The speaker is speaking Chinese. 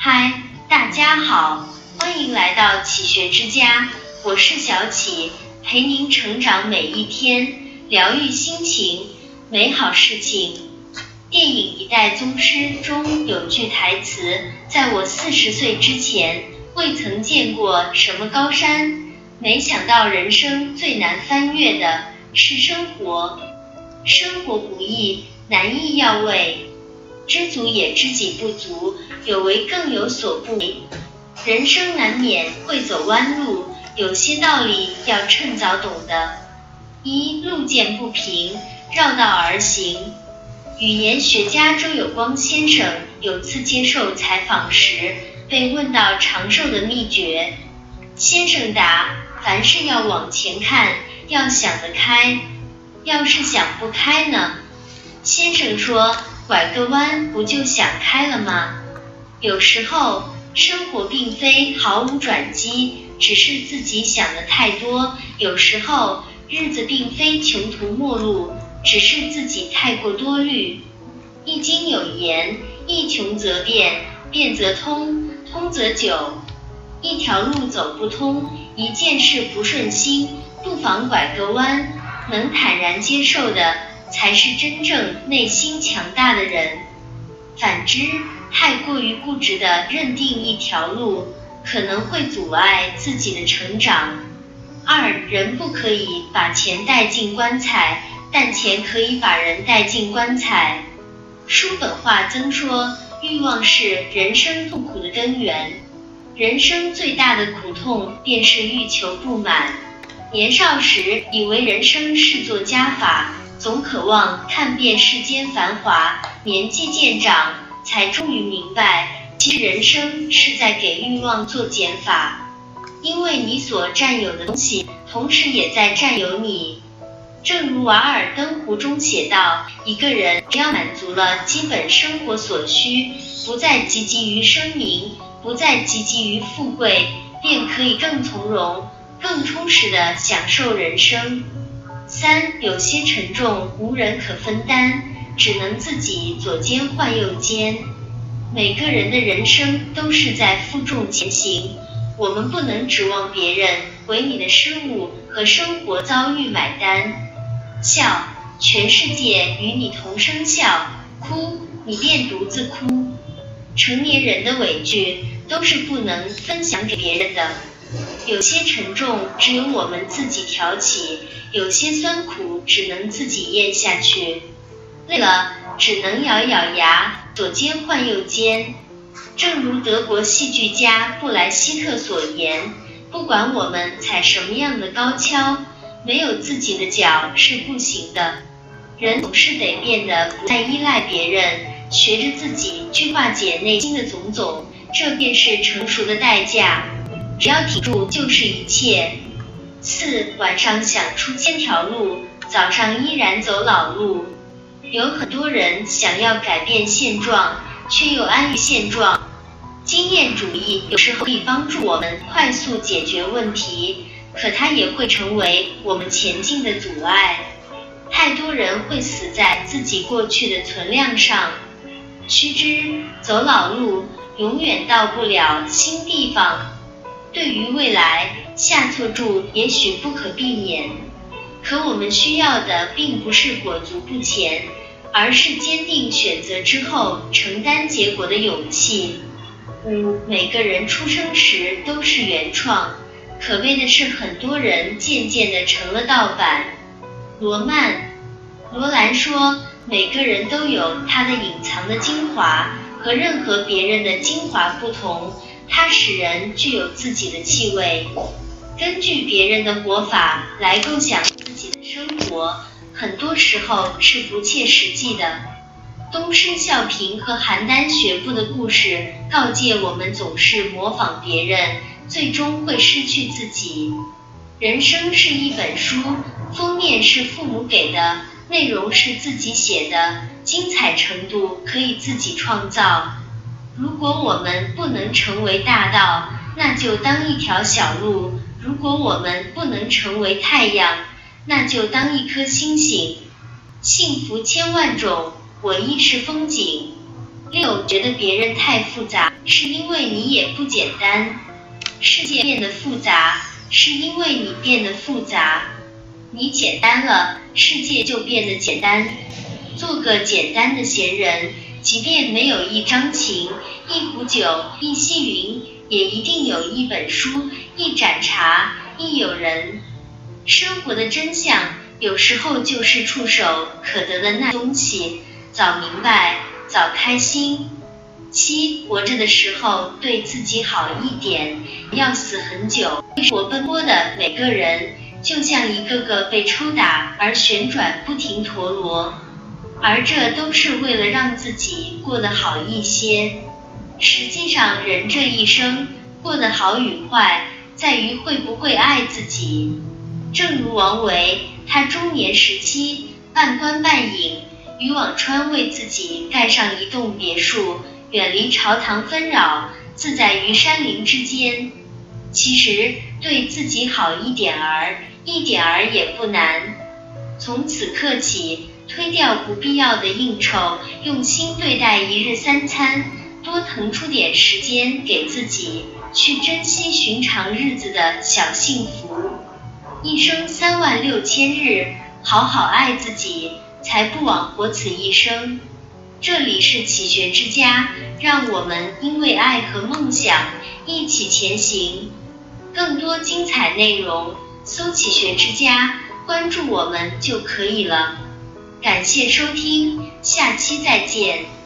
嗨，大家好，欢迎来到启学之家，我是小启，陪您成长每一天，疗愈心情，美好事情。电影《一代宗师》中有句台词：“在我四十岁之前，未曾见过什么高山，没想到人生最难翻越的是生活。生活不易，难易要为。”知足也知己不足，有为更有所不为。人生难免会走弯路，有些道理要趁早懂得。一路见不平，绕道而行。语言学家周有光先生有次接受采访时，被问到长寿的秘诀，先生答：凡事要往前看，要想得开。要是想不开呢？先生说。拐个弯不就想开了吗？有时候生活并非毫无转机，只是自己想的太多；有时候日子并非穷途末路，只是自己太过多虑。易经有言：一穷则变，变则通，通则久。一条路走不通，一件事不顺心，不妨拐个弯，能坦然接受的。才是真正内心强大的人。反之，太过于固执的认定一条路，可能会阻碍自己的成长。二人不可以把钱带进棺材，但钱可以把人带进棺材。叔本华曾说，欲望是人生痛苦的根源。人生最大的苦痛，便是欲求不满。年少时以为人生是做加法。总渴望看遍世间繁华，年纪渐长，才终于明白，其实人生是在给欲望做减法，因为你所占有的东西，同时也在占有你。正如《瓦尔登湖》中写道：一个人只要满足了基本生活所需，不再汲汲于声名，不再汲汲于富贵，便可以更从容、更充实地享受人生。三有些沉重无人可分担，只能自己左肩换右肩。每个人的人生都是在负重前行，我们不能指望别人为你的失误和生活遭遇买单。笑，全世界与你同声笑；哭，你便独自哭。成年人的委屈都是不能分享给别人的。有些沉重只有我们自己挑起，有些酸苦只能自己咽下去。累了只能咬咬牙，左肩换右肩。正如德国戏剧家布莱希特所言：“不管我们踩什么样的高跷，没有自己的脚是不行的。人总是得变得不再依赖别人，学着自己去化解内心的种种，这便是成熟的代价。”只要挺住就是一切。四晚上想出千条路，早上依然走老路。有很多人想要改变现状，却又安于现状。经验主义有时候可以帮助我们快速解决问题，可它也会成为我们前进的阻碍。太多人会死在自己过去的存量上。须知，走老路永远到不了新地方。对于未来下错注也许不可避免，可我们需要的并不是裹足不前，而是坚定选择之后承担结果的勇气。五，每个人出生时都是原创，可悲的是很多人渐渐的成了盗版。罗曼·罗兰说，每个人都有他的隐藏的精华，和任何别人的精华不同。它使人具有自己的气味，根据别人的活法来构想自己的生活，很多时候是不切实际的。东施效颦和邯郸学步的故事告诫我们，总是模仿别人，最终会失去自己。人生是一本书，封面是父母给的，内容是自己写的，精彩程度可以自己创造。如果我们不能成为大道，那就当一条小路；如果我们不能成为太阳，那就当一颗星星。幸福千万种，我亦是风景。六，觉得别人太复杂，是因为你也不简单。世界变得复杂，是因为你变得复杂。你简单了，世界就变得简单。做个简单的闲人，即便没有一张琴、一壶酒、一溪云，也一定有一本书、一盏茶、一友人。生活的真相，有时候就是触手可得的那东西。早明白，早开心。七，活着的时候对自己好一点，要死很久。活奔波的每个人，就像一个个被抽打而旋转不停陀螺，而这都是为了让自己过得好一些。实际上，人这一生过得好与坏，在于会不会爱自己。正如王维，他中年时期半官半隐，于辋川为自己盖上一栋别墅。远离朝堂纷扰，自在于山林之间。其实对自己好一点儿，一点儿也不难。从此刻起，推掉不必要的应酬，用心对待一日三餐，多腾出点时间给自己，去珍惜寻常日子的小幸福。一生三万六千日，好好爱自己，才不枉活此一生。这里是启学之家，让我们因为爱和梦想一起前行。更多精彩内容，搜“启学之家”，关注我们就可以了。感谢收听，下期再见。